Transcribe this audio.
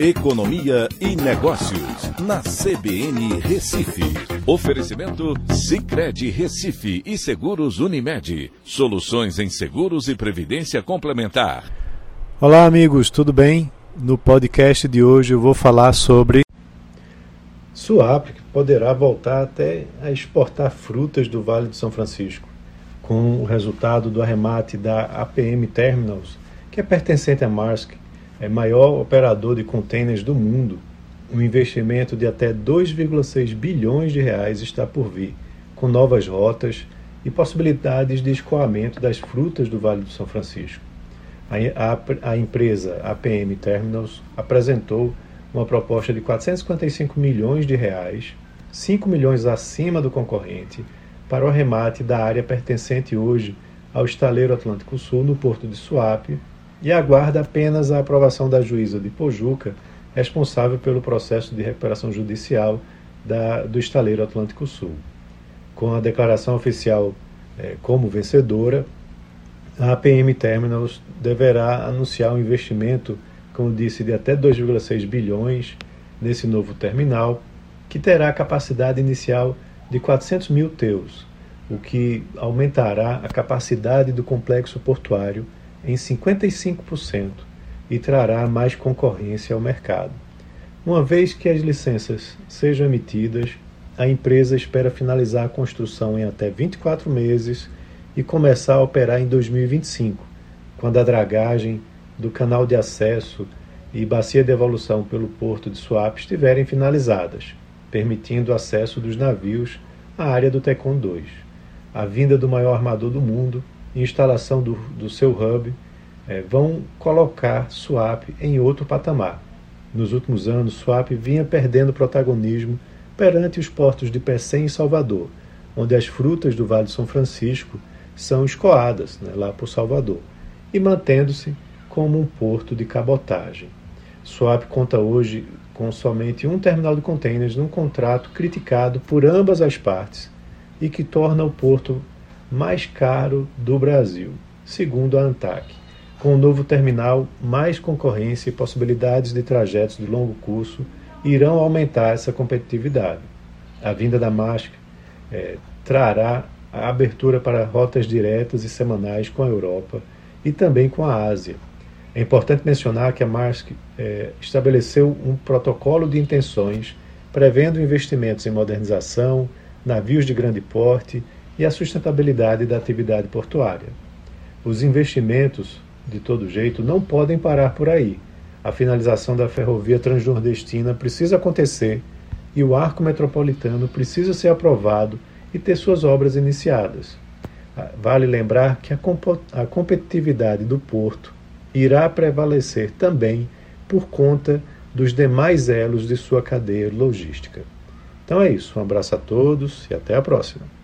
Economia e Negócios, na CBN Recife. Oferecimento Cicred Recife e Seguros Unimed. Soluções em seguros e previdência complementar. Olá, amigos, tudo bem? No podcast de hoje eu vou falar sobre. Suape poderá voltar até a exportar frutas do Vale do São Francisco, com o resultado do arremate da APM Terminals, que é pertencente à Maersk é maior operador de contêineres do mundo. Um investimento de até 2,6 bilhões de reais está por vir, com novas rotas e possibilidades de escoamento das frutas do Vale do São Francisco. A, a, a empresa APM Terminals apresentou uma proposta de 455 milhões de reais, 5 milhões acima do concorrente, para o arremate da área pertencente hoje ao estaleiro Atlântico Sul no porto de Suape, e aguarda apenas a aprovação da juíza de Pojuca, responsável pelo processo de recuperação judicial da, do estaleiro Atlântico Sul. Com a declaração oficial é, como vencedora, a APM Terminals deverá anunciar um investimento, como disse, de até 2,6 bilhões nesse novo terminal, que terá capacidade inicial de 400 mil teus, o que aumentará a capacidade do complexo portuário em 55% e trará mais concorrência ao mercado. Uma vez que as licenças sejam emitidas, a empresa espera finalizar a construção em até 24 meses e começar a operar em 2025, quando a dragagem do canal de acesso e bacia de evolução pelo porto de Suape estiverem finalizadas, permitindo o acesso dos navios à área do Tecon 2. A vinda do maior armador do mundo instalação do, do seu hub é, vão colocar Swap em outro patamar. Nos últimos anos, Swap vinha perdendo protagonismo perante os portos de Pecém e Salvador, onde as frutas do Vale de São Francisco são escoadas né, lá por Salvador, e mantendo-se como um porto de cabotagem. Swap conta hoje com somente um terminal de contêineres num contrato criticado por ambas as partes e que torna o porto mais caro do Brasil, segundo a ANTAC. Com o novo terminal, mais concorrência e possibilidades de trajetos de longo curso irão aumentar essa competitividade. A vinda da MASC é, trará a abertura para rotas diretas e semanais com a Europa e também com a Ásia. É importante mencionar que a Maersk é, estabeleceu um protocolo de intenções prevendo investimentos em modernização, navios de grande porte e a sustentabilidade da atividade portuária. Os investimentos, de todo jeito, não podem parar por aí. A finalização da ferrovia transnordestina precisa acontecer e o arco metropolitano precisa ser aprovado e ter suas obras iniciadas. Ah, vale lembrar que a, a competitividade do porto irá prevalecer também por conta dos demais elos de sua cadeia logística. Então é isso, um abraço a todos e até a próxima.